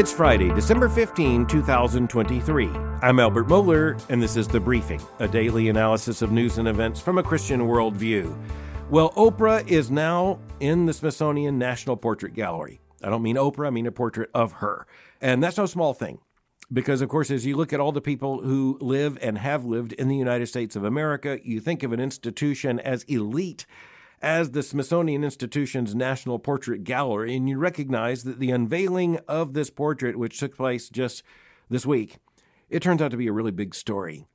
It's Friday, December 15, 2023. I'm Albert Mohler, and this is The Briefing, a daily analysis of news and events from a Christian worldview. Well, Oprah is now in the Smithsonian National Portrait Gallery. I don't mean Oprah, I mean a portrait of her. And that's no small thing. Because, of course, as you look at all the people who live and have lived in the United States of America, you think of an institution as elite as the Smithsonian Institution's National Portrait Gallery, and you recognize that the unveiling of this portrait, which took place just this week, it turns out to be a really big story.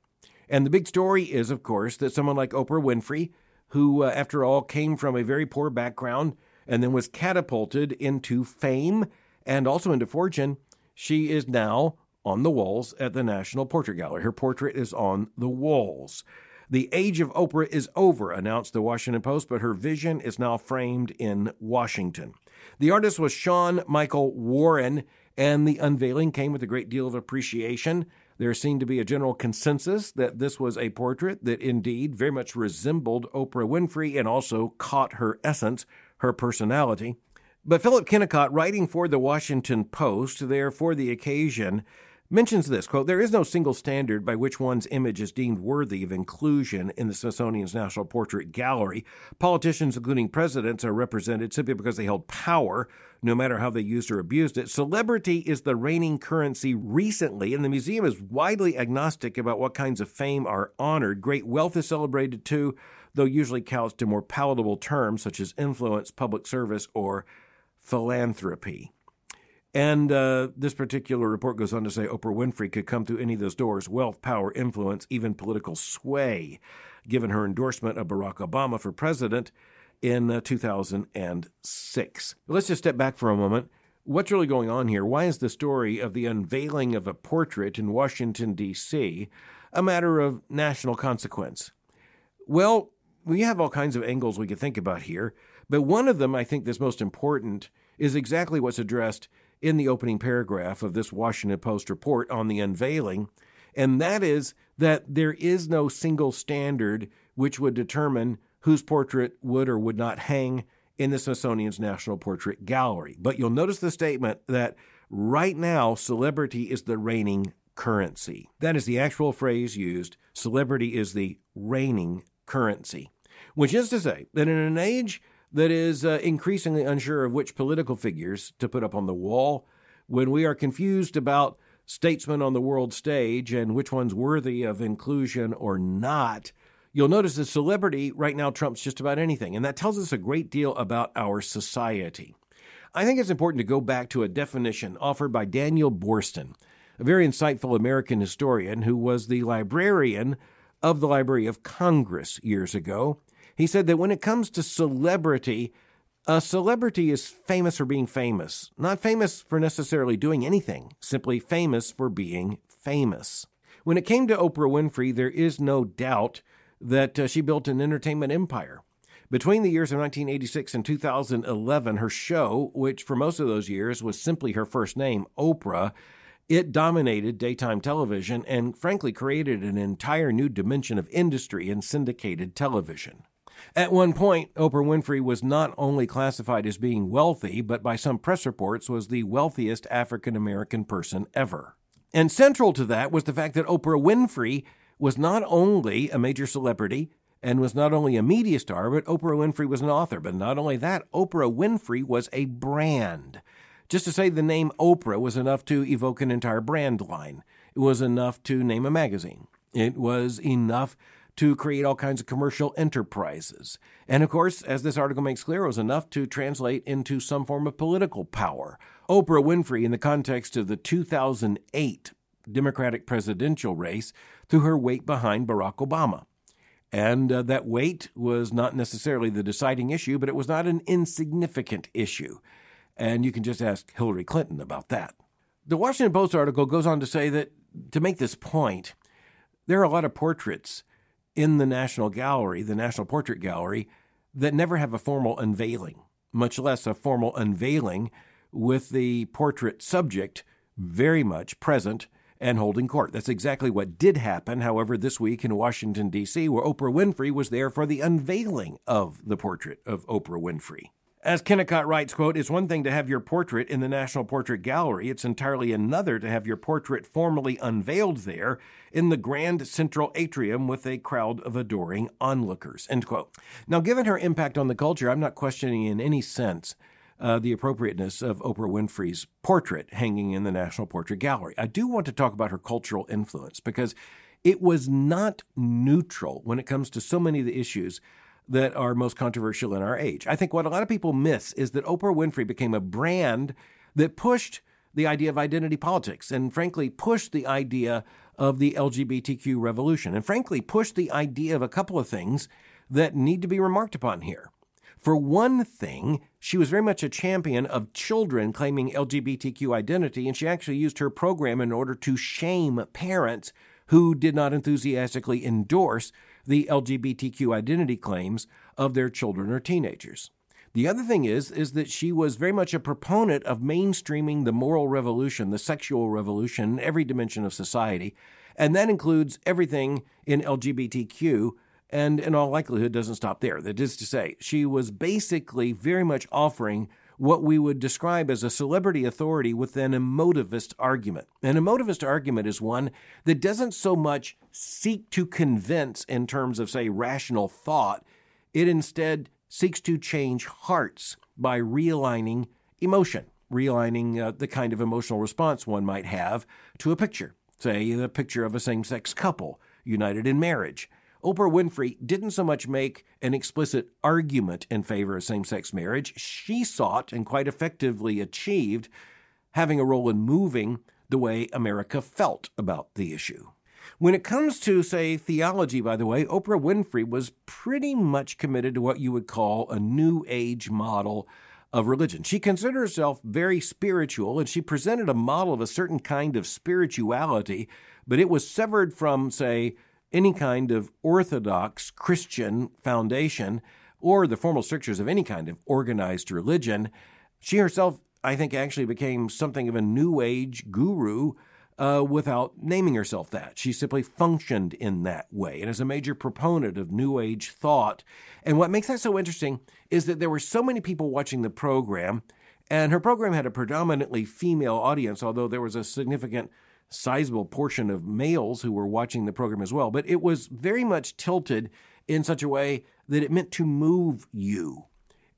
And the big story is, of course, that someone like Oprah Winfrey, who, uh, after all, came from a very poor background and then was catapulted into fame and also into fortune, she is now on the walls at the National Portrait Gallery. Her portrait is on the walls. The age of Oprah is over, announced the Washington Post, but her vision is now framed in Washington. The artist was Shawn Michael Warren, and the unveiling came with a great deal of appreciation. There seemed to be a general consensus that this was a portrait that indeed very much resembled Oprah Winfrey and also caught her essence, her personality. But Philip Kennicott, writing for the Washington Post, there for the occasion, mentions this quote there is no single standard by which one's image is deemed worthy of inclusion in the smithsonian's national portrait gallery. Politicians including presidents are represented simply because they held power no matter how they used or abused it. Celebrity is the reigning currency recently and the museum is widely agnostic about what kinds of fame are honored. Great wealth is celebrated too though usually couched in more palatable terms such as influence public service or philanthropy and uh, this particular report goes on to say Oprah Winfrey could come through any of those doors wealth, power, influence, even political sway, given her endorsement of Barack Obama for president in uh, 2006. Let's just step back for a moment. What's really going on here? Why is the story of the unveiling of a portrait in Washington, D.C., a matter of national consequence? Well, we have all kinds of angles we could think about here, but one of them I think that's most important is exactly what's addressed in the opening paragraph of this Washington Post report on the unveiling, and that is that there is no single standard which would determine whose portrait would or would not hang in the Smithsonian's National Portrait Gallery. But you'll notice the statement that right now celebrity is the reigning currency. That is the actual phrase used. Celebrity is the reigning currency, which is to say that in an age that is uh, increasingly unsure of which political figures to put up on the wall, when we are confused about statesmen on the world stage and which one's worthy of inclusion or not, you'll notice that celebrity right now trumps just about anything. And that tells us a great deal about our society. I think it's important to go back to a definition offered by Daniel Boorstin, a very insightful American historian who was the librarian of the Library of Congress years ago. He said that when it comes to celebrity, a celebrity is famous for being famous, not famous for necessarily doing anything, simply famous for being famous. When it came to Oprah Winfrey, there is no doubt that uh, she built an entertainment empire. Between the years of 1986 and 2011, her show, which for most of those years was simply her first name, Oprah, it dominated daytime television and frankly created an entire new dimension of industry in syndicated television. At one point, Oprah Winfrey was not only classified as being wealthy, but by some press reports was the wealthiest African American person ever. And central to that was the fact that Oprah Winfrey was not only a major celebrity and was not only a media star, but Oprah Winfrey was an author. But not only that, Oprah Winfrey was a brand. Just to say the name Oprah was enough to evoke an entire brand line. It was enough to name a magazine. It was enough to create all kinds of commercial enterprises. And of course, as this article makes clear, it was enough to translate into some form of political power. Oprah Winfrey, in the context of the 2008 Democratic presidential race, threw her weight behind Barack Obama. And uh, that weight was not necessarily the deciding issue, but it was not an insignificant issue. And you can just ask Hillary Clinton about that. The Washington Post article goes on to say that to make this point, there are a lot of portraits in the National Gallery, the National Portrait Gallery, that never have a formal unveiling, much less a formal unveiling with the portrait subject very much present and holding court. That's exactly what did happen, however, this week in Washington, D.C., where Oprah Winfrey was there for the unveiling of the portrait of Oprah Winfrey. As Kennicott writes, quote, it's one thing to have your portrait in the National Portrait Gallery. It's entirely another to have your portrait formally unveiled there in the grand central atrium with a crowd of adoring onlookers, end quote. Now, given her impact on the culture, I'm not questioning in any sense uh, the appropriateness of Oprah Winfrey's portrait hanging in the National Portrait Gallery. I do want to talk about her cultural influence because it was not neutral when it comes to so many of the issues that are most controversial in our age. I think what a lot of people miss is that Oprah Winfrey became a brand that pushed the idea of identity politics and, frankly, pushed the idea of the LGBTQ revolution and, frankly, pushed the idea of a couple of things that need to be remarked upon here. For one thing, she was very much a champion of children claiming LGBTQ identity, and she actually used her program in order to shame parents who did not enthusiastically endorse the LGBTQ identity claims of their children or teenagers. The other thing is is that she was very much a proponent of mainstreaming the moral revolution, the sexual revolution in every dimension of society, and that includes everything in LGBTQ and in all likelihood doesn't stop there. That is to say, she was basically very much offering what we would describe as a celebrity authority with an emotivist argument. An emotivist argument is one that doesn't so much seek to convince in terms of, say, rational thought, it instead seeks to change hearts by realigning emotion, realigning uh, the kind of emotional response one might have to a picture, say, the picture of a same sex couple united in marriage. Oprah Winfrey didn't so much make an explicit argument in favor of same sex marriage. She sought and quite effectively achieved having a role in moving the way America felt about the issue. When it comes to, say, theology, by the way, Oprah Winfrey was pretty much committed to what you would call a New Age model of religion. She considered herself very spiritual, and she presented a model of a certain kind of spirituality, but it was severed from, say, any kind of orthodox Christian foundation or the formal strictures of any kind of organized religion. She herself, I think, actually became something of a New Age guru uh, without naming herself that. She simply functioned in that way and is a major proponent of New Age thought. And what makes that so interesting is that there were so many people watching the program, and her program had a predominantly female audience, although there was a significant sizable portion of males who were watching the program as well, but it was very much tilted in such a way that it meant to move you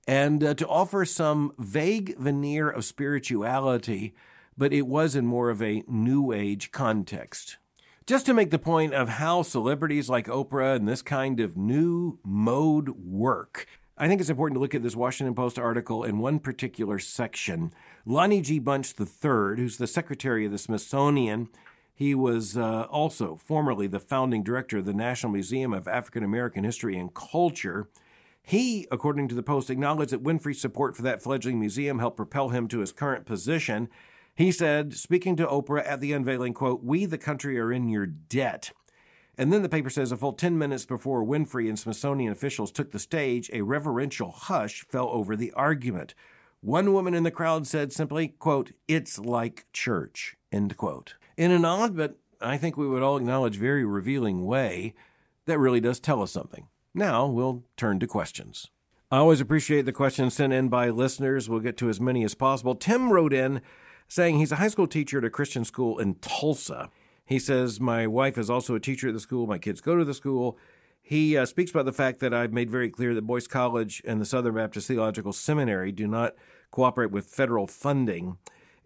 and uh, to offer some vague veneer of spirituality, but it was in more of a new age context. Just to make the point of how celebrities like Oprah and this kind of new mode work, I think it's important to look at this Washington Post article in one particular section. Lonnie G. Bunch III, who's the secretary of the Smithsonian, he was uh, also formerly the founding director of the National Museum of African American History and Culture. He, according to the Post, acknowledged that Winfrey's support for that fledgling museum helped propel him to his current position. He said, speaking to Oprah at the unveiling, quote, We, the country, are in your debt. And then the paper says a full 10 minutes before Winfrey and Smithsonian officials took the stage, a reverential hush fell over the argument. One woman in the crowd said simply, quote, It's like church, end quote. In an odd, but I think we would all acknowledge very revealing way, that really does tell us something. Now we'll turn to questions. I always appreciate the questions sent in by listeners. We'll get to as many as possible. Tim wrote in saying he's a high school teacher at a Christian school in Tulsa. He says, My wife is also a teacher at the school. My kids go to the school. He uh, speaks about the fact that I've made very clear that Boyce College and the Southern Baptist Theological Seminary do not cooperate with federal funding.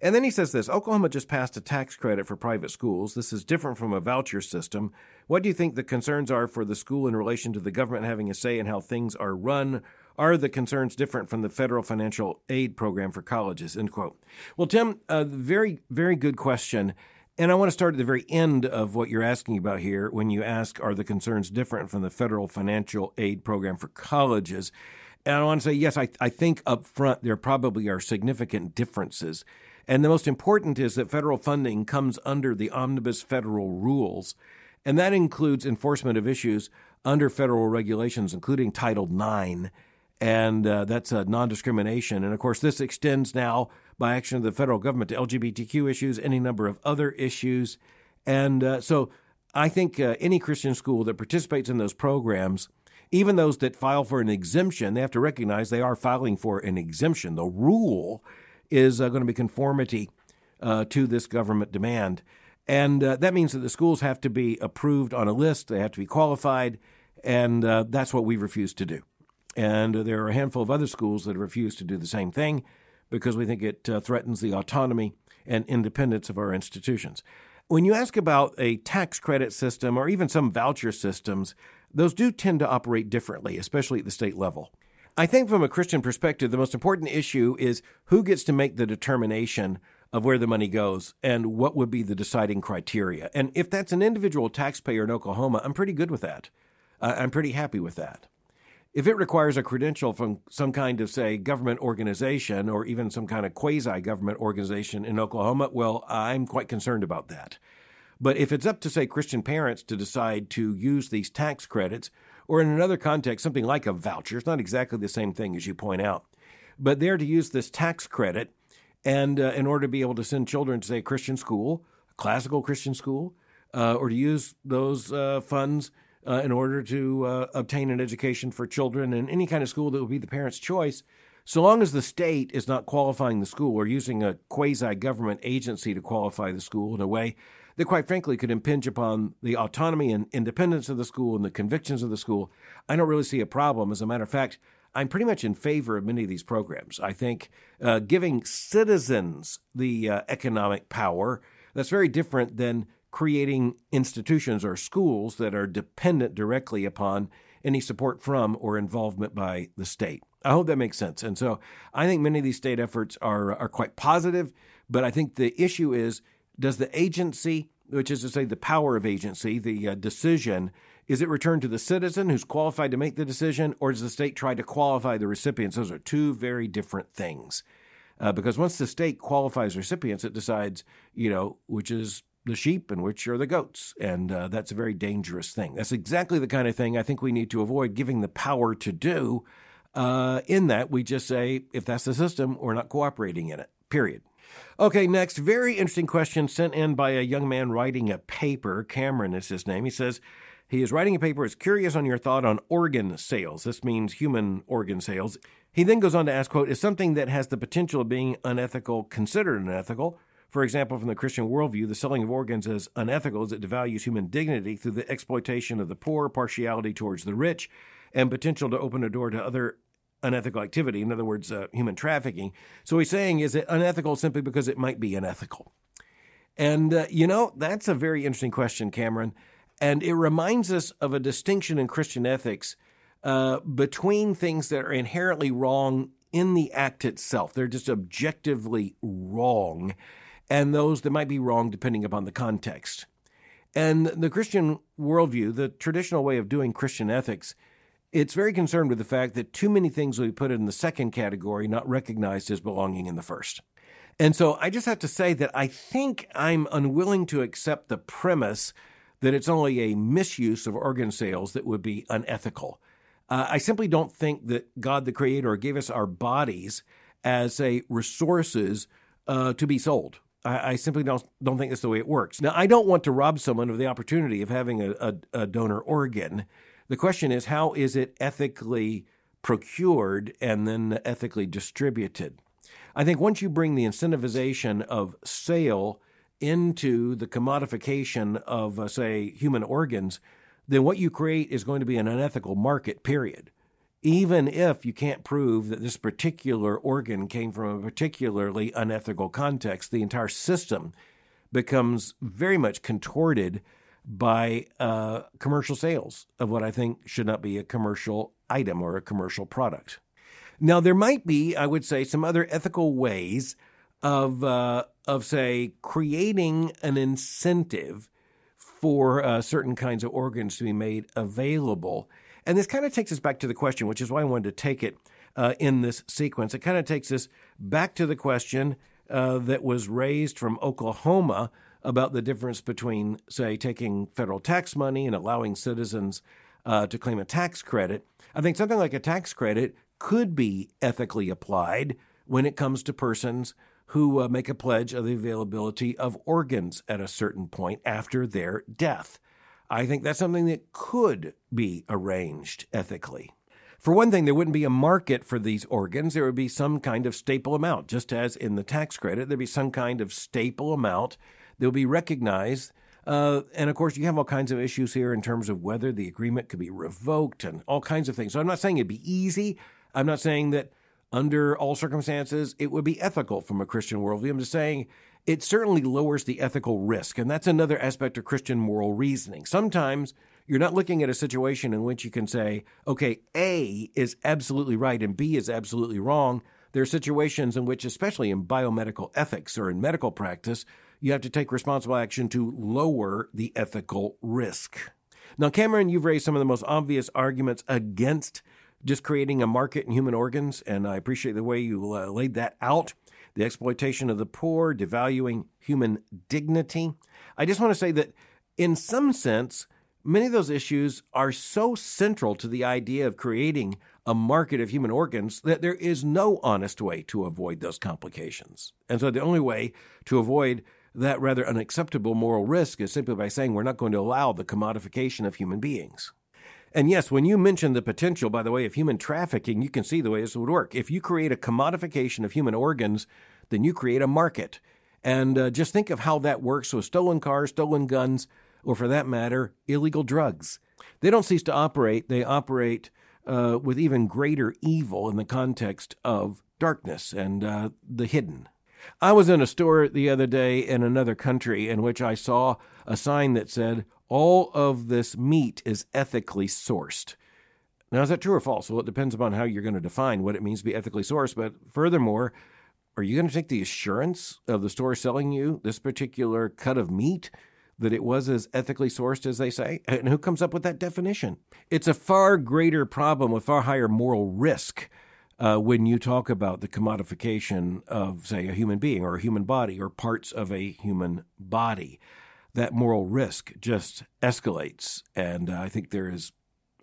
And then he says this Oklahoma just passed a tax credit for private schools. This is different from a voucher system. What do you think the concerns are for the school in relation to the government having a say in how things are run? Are the concerns different from the federal financial aid program for colleges? End quote. Well, Tim, a very, very good question. And I want to start at the very end of what you're asking about here when you ask, are the concerns different from the federal financial aid program for colleges? And I want to say, yes, I, I think up front there probably are significant differences. And the most important is that federal funding comes under the omnibus federal rules, and that includes enforcement of issues under federal regulations, including Title IX. And uh, that's a non discrimination. And of course, this extends now by action of the federal government to LGBTQ issues, any number of other issues. And uh, so I think uh, any Christian school that participates in those programs Even those that file for an exemption, they have to recognize they are filing for an exemption. The rule is uh, going to be conformity uh, to this government demand. And that means that the schools have to be approved on a list, they have to be qualified, and that's what we refuse to do. And there are a handful of other schools that refuse to do the same thing because we think it uh, threatens the autonomy and independence of our institutions. When you ask about a tax credit system or even some voucher systems, those do tend to operate differently, especially at the state level. I think from a Christian perspective, the most important issue is who gets to make the determination of where the money goes and what would be the deciding criteria. And if that's an individual taxpayer in Oklahoma, I'm pretty good with that. Uh, I'm pretty happy with that. If it requires a credential from some kind of, say, government organization or even some kind of quasi government organization in Oklahoma, well, I'm quite concerned about that. But if it's up to, say, Christian parents to decide to use these tax credits, or in another context, something like a voucher, it's not exactly the same thing as you point out, but they're to use this tax credit and uh, in order to be able to send children to say a Christian school, a classical Christian school, uh, or to use those uh, funds uh, in order to uh, obtain an education for children in any kind of school that would be the parent's choice, so long as the state is not qualifying the school or using a quasi government agency to qualify the school in a way that, quite frankly, could impinge upon the autonomy and independence of the school and the convictions of the school, I don't really see a problem. As a matter of fact, I'm pretty much in favor of many of these programs. I think uh, giving citizens the uh, economic power that's very different than creating institutions or schools that are dependent directly upon any support from or involvement by the state. I hope that makes sense. And so I think many of these state efforts are are quite positive, but I think the issue is does the agency, which is to say the power of agency, the uh, decision is it returned to the citizen who's qualified to make the decision, or does the state try to qualify the recipients? Those are two very different things. Uh, because once the state qualifies recipients, it decides, you know, which is the sheep and which are the goats. And uh, that's a very dangerous thing. That's exactly the kind of thing I think we need to avoid giving the power to do. Uh, in that, we just say, if that's the system, we're not cooperating in it, period. Okay, next, very interesting question sent in by a young man writing a paper. Cameron is his name. He says, he is writing a paper, is curious on your thought on organ sales. This means human organ sales. He then goes on to ask, quote, is something that has the potential of being unethical considered unethical? For example, from the Christian worldview, the selling of organs is unethical as it devalues human dignity through the exploitation of the poor, partiality towards the rich, and potential to open a door to other unethical activity. In other words, uh, human trafficking. So he's saying, is it unethical simply because it might be unethical? And, uh, you know, that's a very interesting question, Cameron. And it reminds us of a distinction in Christian ethics uh, between things that are inherently wrong in the act itself. They're just objectively wrong, and those that might be wrong depending upon the context. And the Christian worldview, the traditional way of doing Christian ethics, it's very concerned with the fact that too many things will be put in the second category, not recognized as belonging in the first. And so I just have to say that I think I'm unwilling to accept the premise that it's only a misuse of organ sales that would be unethical. Uh, I simply don't think that God the Creator gave us our bodies as a resources uh, to be sold. I, I, simply don't don't think that's the way it works. Now, I don't want to rob someone of the opportunity of having a, a, a donor organ. The question is, how is it ethically procured and then ethically distributed? I think once you bring the incentivization of sale into the commodification of, uh, say, human organs, then what you create is going to be an unethical market, period. Even if you can't prove that this particular organ came from a particularly unethical context, the entire system becomes very much contorted by uh, commercial sales of what I think should not be a commercial item or a commercial product. Now, there might be, I would say, some other ethical ways of uh, of say creating an incentive for uh, certain kinds of organs to be made available. And this kind of takes us back to the question, which is why I wanted to take it uh, in this sequence. It kind of takes us back to the question uh, that was raised from Oklahoma about the difference between, say, taking federal tax money and allowing citizens uh, to claim a tax credit. I think something like a tax credit could be ethically applied when it comes to persons who uh, make a pledge of the availability of organs at a certain point after their death. I think that's something that could be arranged ethically. For one thing, there wouldn't be a market for these organs. There would be some kind of staple amount, just as in the tax credit, there'd be some kind of staple amount that would be recognized. Uh, and of course, you have all kinds of issues here in terms of whether the agreement could be revoked and all kinds of things. So I'm not saying it'd be easy. I'm not saying that under all circumstances it would be ethical from a Christian worldview. I'm just saying it certainly lowers the ethical risk. And that's another aspect of Christian moral reasoning. Sometimes you're not looking at a situation in which you can say, okay, A is absolutely right and B is absolutely wrong. There are situations in which, especially in biomedical ethics or in medical practice, you have to take responsible action to lower the ethical risk. Now, Cameron, you've raised some of the most obvious arguments against just creating a market in human organs, and I appreciate the way you uh, laid that out the exploitation of the poor, devaluing human dignity. I just want to say that, in some sense, many of those issues are so central to the idea of creating a market of human organs that there is no honest way to avoid those complications. And so the only way to avoid that rather unacceptable moral risk is simply by saying we're not going to allow the commodification of human beings. And yes, when you mention the potential, by the way, of human trafficking, you can see the way this would work. If you create a commodification of human organs, then you create a market. And uh, just think of how that works with stolen cars, stolen guns, or for that matter, illegal drugs. They don't cease to operate, they operate uh, with even greater evil in the context of darkness and uh, the hidden. I was in a store the other day in another country in which I saw a sign that said, All of this meat is ethically sourced. Now, is that true or false? Well, it depends upon how you're going to define what it means to be ethically sourced. But furthermore, are you going to take the assurance of the store selling you this particular cut of meat that it was as ethically sourced as they say? And who comes up with that definition? It's a far greater problem with far higher moral risk uh, when you talk about the commodification of, say, a human being or a human body or parts of a human body. That moral risk just escalates. And uh, I think there is,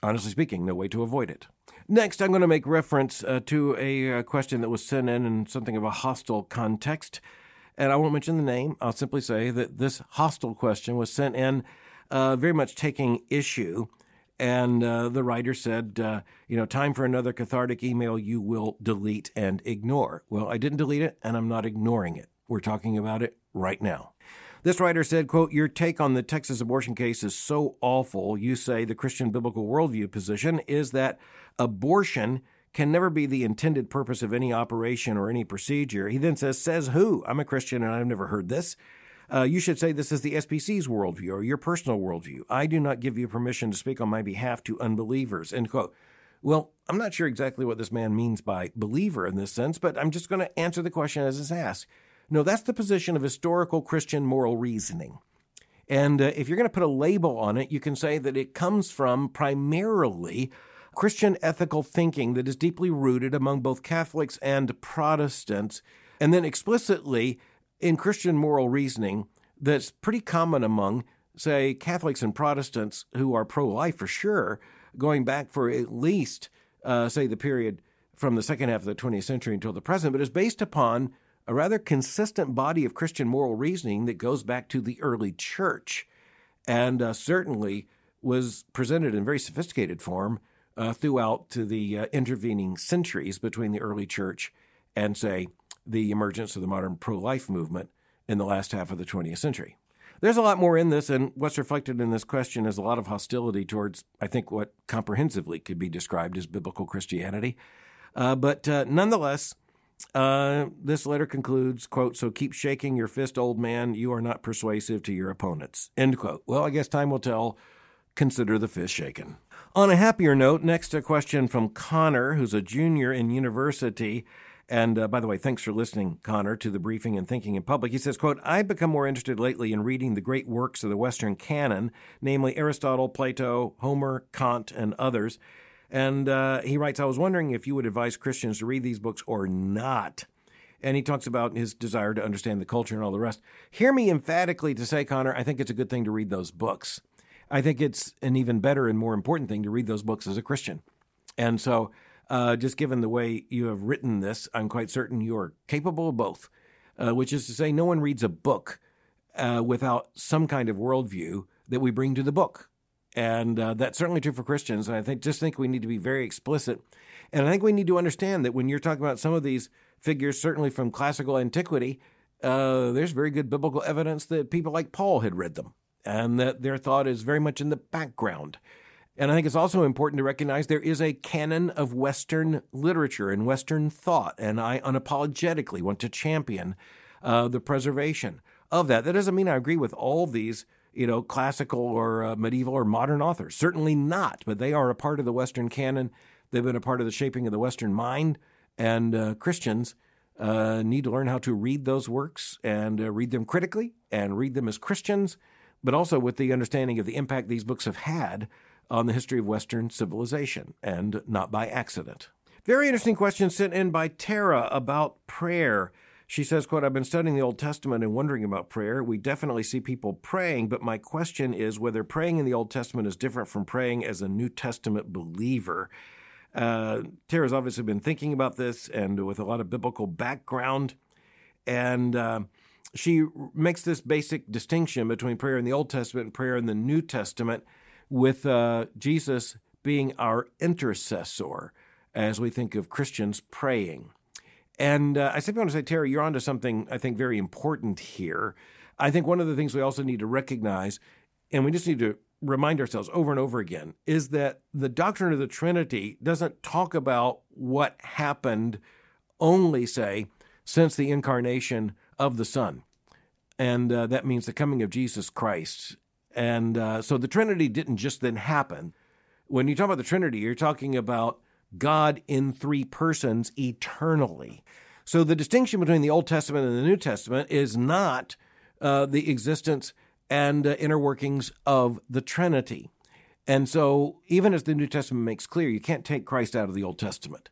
honestly speaking, no way to avoid it. Next, I'm going to make reference uh, to a, uh, question that was sent in in something of a hostile context. And I won't mention the name. I'll simply say that this hostile question was sent in uh, very much taking issue. And uh, the writer said, uh, you know, time for another cathartic email you will delete and ignore. Well, I didn't delete it, and I'm not ignoring it. We're talking about it right now. This writer said, quote, Your take on the Texas abortion case is so awful. You say the Christian biblical worldview position is that abortion can never be the intended purpose of any operation or any procedure. He then says, Says who? I'm a Christian and I've never heard this. Uh, you should say this is the SBC's worldview or your personal worldview. I do not give you permission to speak on my behalf to unbelievers. End quote. Well, I'm not sure exactly what this man means by believer in this sense, but I'm just going to answer the question as it's asked. No, that's the position of historical Christian moral reasoning. And uh, if you're going to put a label on it, you can say that it comes from primarily Christian ethical thinking that is deeply rooted among both Catholics and Protestants, and then explicitly in Christian moral reasoning that's pretty common among, say, Catholics and Protestants who are pro life for sure, going back for at least, uh, say, the period from the second half of the 20th century until the present, but is based upon a rather consistent body of Christian moral reasoning that goes back to the early church and uh, certainly was presented in very sophisticated form uh, throughout to the uh, intervening centuries between the early church and, say, the emergence of the modern pro life movement in the last half of the 20th century. There's a lot more in this, and what's reflected in this question is a lot of hostility towards, I think, what comprehensively could be described as biblical Christianity. Uh, but uh, nonetheless, uh, this letter concludes, quote, so keep shaking your fist, old man. You are not persuasive to your opponents, end quote. Well, I guess time will tell. Consider the fist shaken. On a happier note, next a question from Connor, who's a junior in university. And uh, by the way, thanks for listening, Connor, to the briefing and thinking in public. He says, quote, I've become more interested lately in reading the great works of the Western canon, namely Aristotle, Plato, Homer, Kant, and others. And uh, he writes, I was wondering if you would advise Christians to read these books or not. And he talks about his desire to understand the culture and all the rest. Hear me emphatically to say, Connor, I think it's a good thing to read those books. I think it's an even better and more important thing to read those books as a Christian. And so, uh, just given the way you have written this, I'm quite certain you are capable of both, uh, which is to say, no one reads a book uh, without some kind of worldview that we bring to the book. And uh, that's certainly true for Christians. And I think just think we need to be very explicit. And I think we need to understand that when you're talking about some of these figures, certainly from classical antiquity, uh, there's very good biblical evidence that people like Paul had read them and that their thought is very much in the background. And I think it's also important to recognize there is a canon of Western literature and Western thought, and I unapologetically want to champion uh, the preservation of that. That doesn't mean I agree with all these, you know, classical or uh, medieval or modern authors. Certainly not, but they are a part of the Western canon. They've been a part of the shaping of the Western mind, and uh, Christians uh, need to learn how to read those works and uh, read them critically and read them as Christians, but also with the understanding of the impact these books have had on the history of Western civilization, and not by accident. Very interesting question sent in by Tara about prayer. She says, quote, I've been studying the Old Testament and wondering about prayer. We definitely see people praying, but my question is whether praying in the Old Testament is different from praying as a New Testament believer. Uh, Tara's obviously been thinking about this and with a lot of biblical background. And uh, she makes this basic distinction between prayer in the Old Testament and prayer in the New Testament, with uh, Jesus being our intercessor as we think of Christians praying. And uh, I simply want to say, Terry, you're onto something I think very important here. I think one of the things we also need to recognize, and we just need to remind ourselves over and over again is that the doctrine of the Trinity doesn't talk about what happened only, say, since the incarnation of the Son. And uh, that means the coming of Jesus Christ. And uh, so the Trinity didn't just then happen. When you talk about the Trinity, you're talking about God in three persons eternally. So the distinction between the Old Testament and the New Testament is not uh, the existence and uh, inner workings of the Trinity. And so, even as the New Testament makes clear, you can't take Christ out of the Old Testament.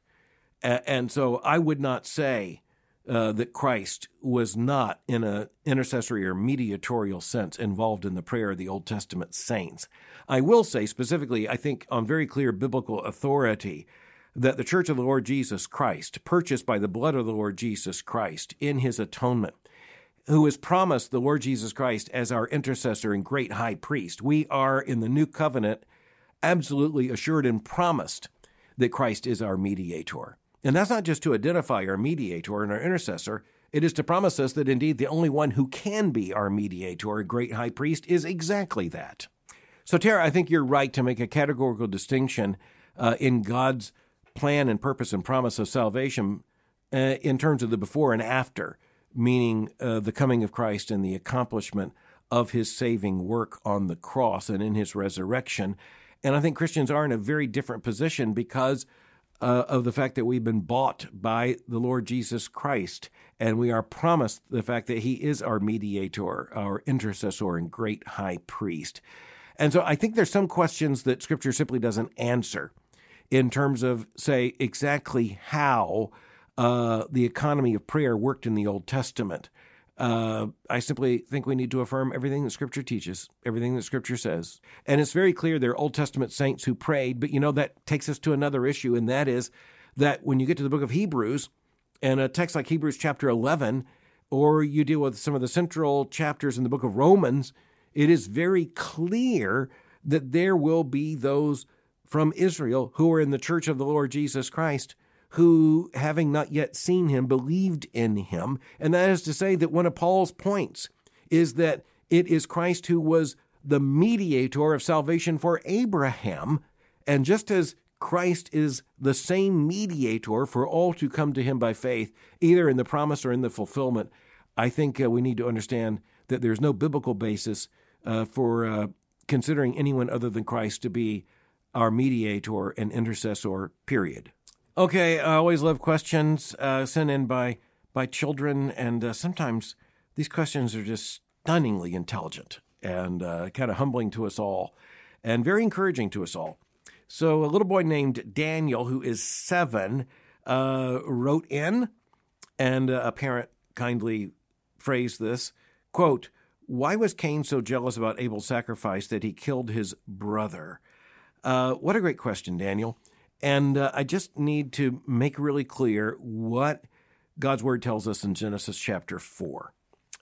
and so, I would not say uh, that Christ was not, in an intercessory or mediatorial sense, involved in the prayer of the Old Testament saints. I will say specifically, I think, on very clear biblical authority, that the Church of the Lord Jesus Christ, purchased by the blood of the Lord Jesus Christ in his atonement, who has promised the Lord Jesus Christ as our intercessor and great high priest. We are in the new covenant absolutely assured and promised that Christ is our mediator. And that's not just to identify our mediator and our intercessor, it is to promise us that indeed the only one who can be our mediator, a great high priest, is exactly that. So, Tara, I think you're right to make a categorical distinction uh, in God's plan and purpose and promise of salvation uh, in terms of the before and after meaning uh, the coming of Christ and the accomplishment of his saving work on the cross and in his resurrection. And I think Christians are in a very different position because uh, of the fact that we've been bought by the Lord Jesus Christ, and we are promised the fact that he is our mediator, our intercessor, and great high priest. And so I think there's some questions that Scripture simply doesn't answer in terms of, say, exactly how uh, the economy of prayer worked in the Old Testament. Uh, I simply think we need to affirm everything that Scripture teaches, everything that Scripture says. And it's very clear there are Old Testament saints who prayed, but you know, that takes us to another issue, and that is that when you get to the book of Hebrews, and a text like Hebrews chapter 11, or you deal with some of the central chapters in the book of Romans, it is very clear that there will be those from Israel who are in the church of the Lord Jesus Christ who, having not yet seen him, believed in him. And that is to say that one of Paul's points is that it is Christ who was the mediator of salvation for Abraham. And just as Christ is the same mediator for all to come to him by faith, either in the promise or in the fulfillment, I think uh, we need to understand that there's no biblical basis uh, for uh, considering anyone other than Christ to be our mediator and intercessor, period. Okay, I always love questions uh, sent in by by children, and uh, sometimes these questions are just stunningly intelligent and uh, kind of humbling to us all, and very encouraging to us all. So, a little boy named Daniel, who is seven, uh, wrote in, and uh, a parent kindly phrased this quote, Why was Cain so jealous about Abel's sacrifice that he killed his brother? Uh, what a great question, Daniel. And uh, I just need to make really clear what God's word tells us in Genesis chapter 4.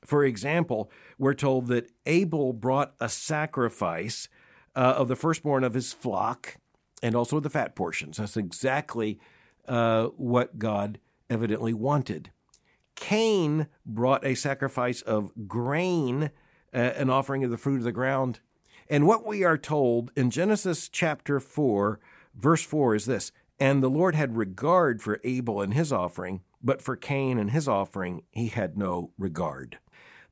For example, we're told that Abel brought a sacrifice uh, of the firstborn of his flock and also the fat portions. That's exactly uh, what God evidently wanted. Cain brought a sacrifice of grain, uh, an offering of the fruit of the ground. And what we are told in Genesis chapter 4, verse 4 is this And the Lord had regard for Abel and his offering, but for Cain and his offering he had no regard.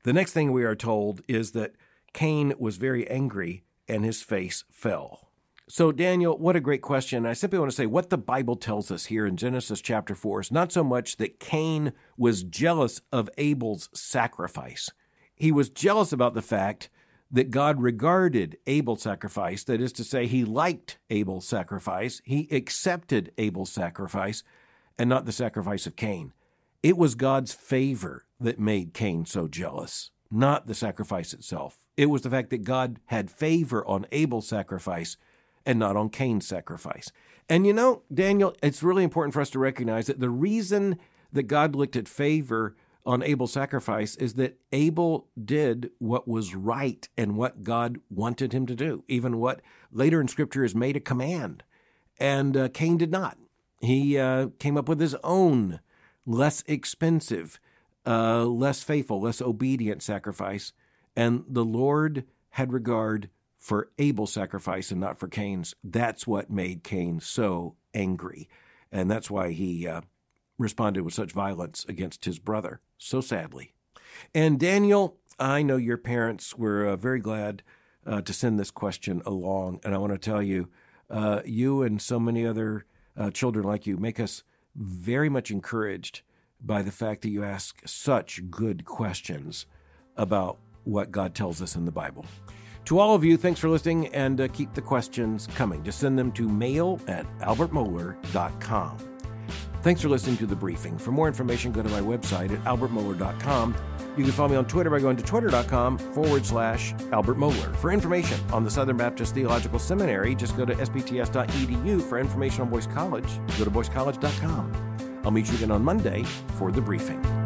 The next thing we are told is that Cain was very angry and his face fell. So, Daniel, what a great question. I simply want to say what the Bible tells us here in Genesis chapter 4 is not so much that Cain was jealous of Abel's sacrifice. He was jealous about the fact that God regarded Abel's sacrifice, that is to say, he liked Abel's sacrifice, he accepted Abel's sacrifice, and not the sacrifice of Cain. It was God's favor that made Cain so jealous, not the sacrifice itself. It was the fact that God had favor on Abel's sacrifice and not on Cain's sacrifice. And you know, Daniel, it's really important for us to recognize that the reason that God looked at favor on Abel's sacrifice is that Abel did what was right and what God wanted him to do, even what later in Scripture is made a command. And uh, Cain did not. He uh, came up with his own less expensive, uh, less faithful, less obedient sacrifice. And the Lord had regard for Abel's sacrifice and not for Cain's. That's what made Cain so angry. And that's why he uh, responded with such violence against his brother, so sadly. And Daniel, I know your parents were uh, very glad uh, to send this question along. And I want to tell you, uh, you and so many other uh, children like you make us very much encouraged by the fact that you ask such good questions about what God tells us in the Bible. To all of you, thanks for listening and uh, keep the questions coming. Just send them to mail at albertmohler.com. Thanks for listening to the briefing. For more information, go to my website at albertmohler.com. You can follow me on Twitter by going to twitter.com forward slash Albert Mohler. For information on the Southern Baptist Theological Seminary, just go to sbts.edu. For information on Boyce College, go to boycecollege.com. I'll meet you again on Monday for the briefing.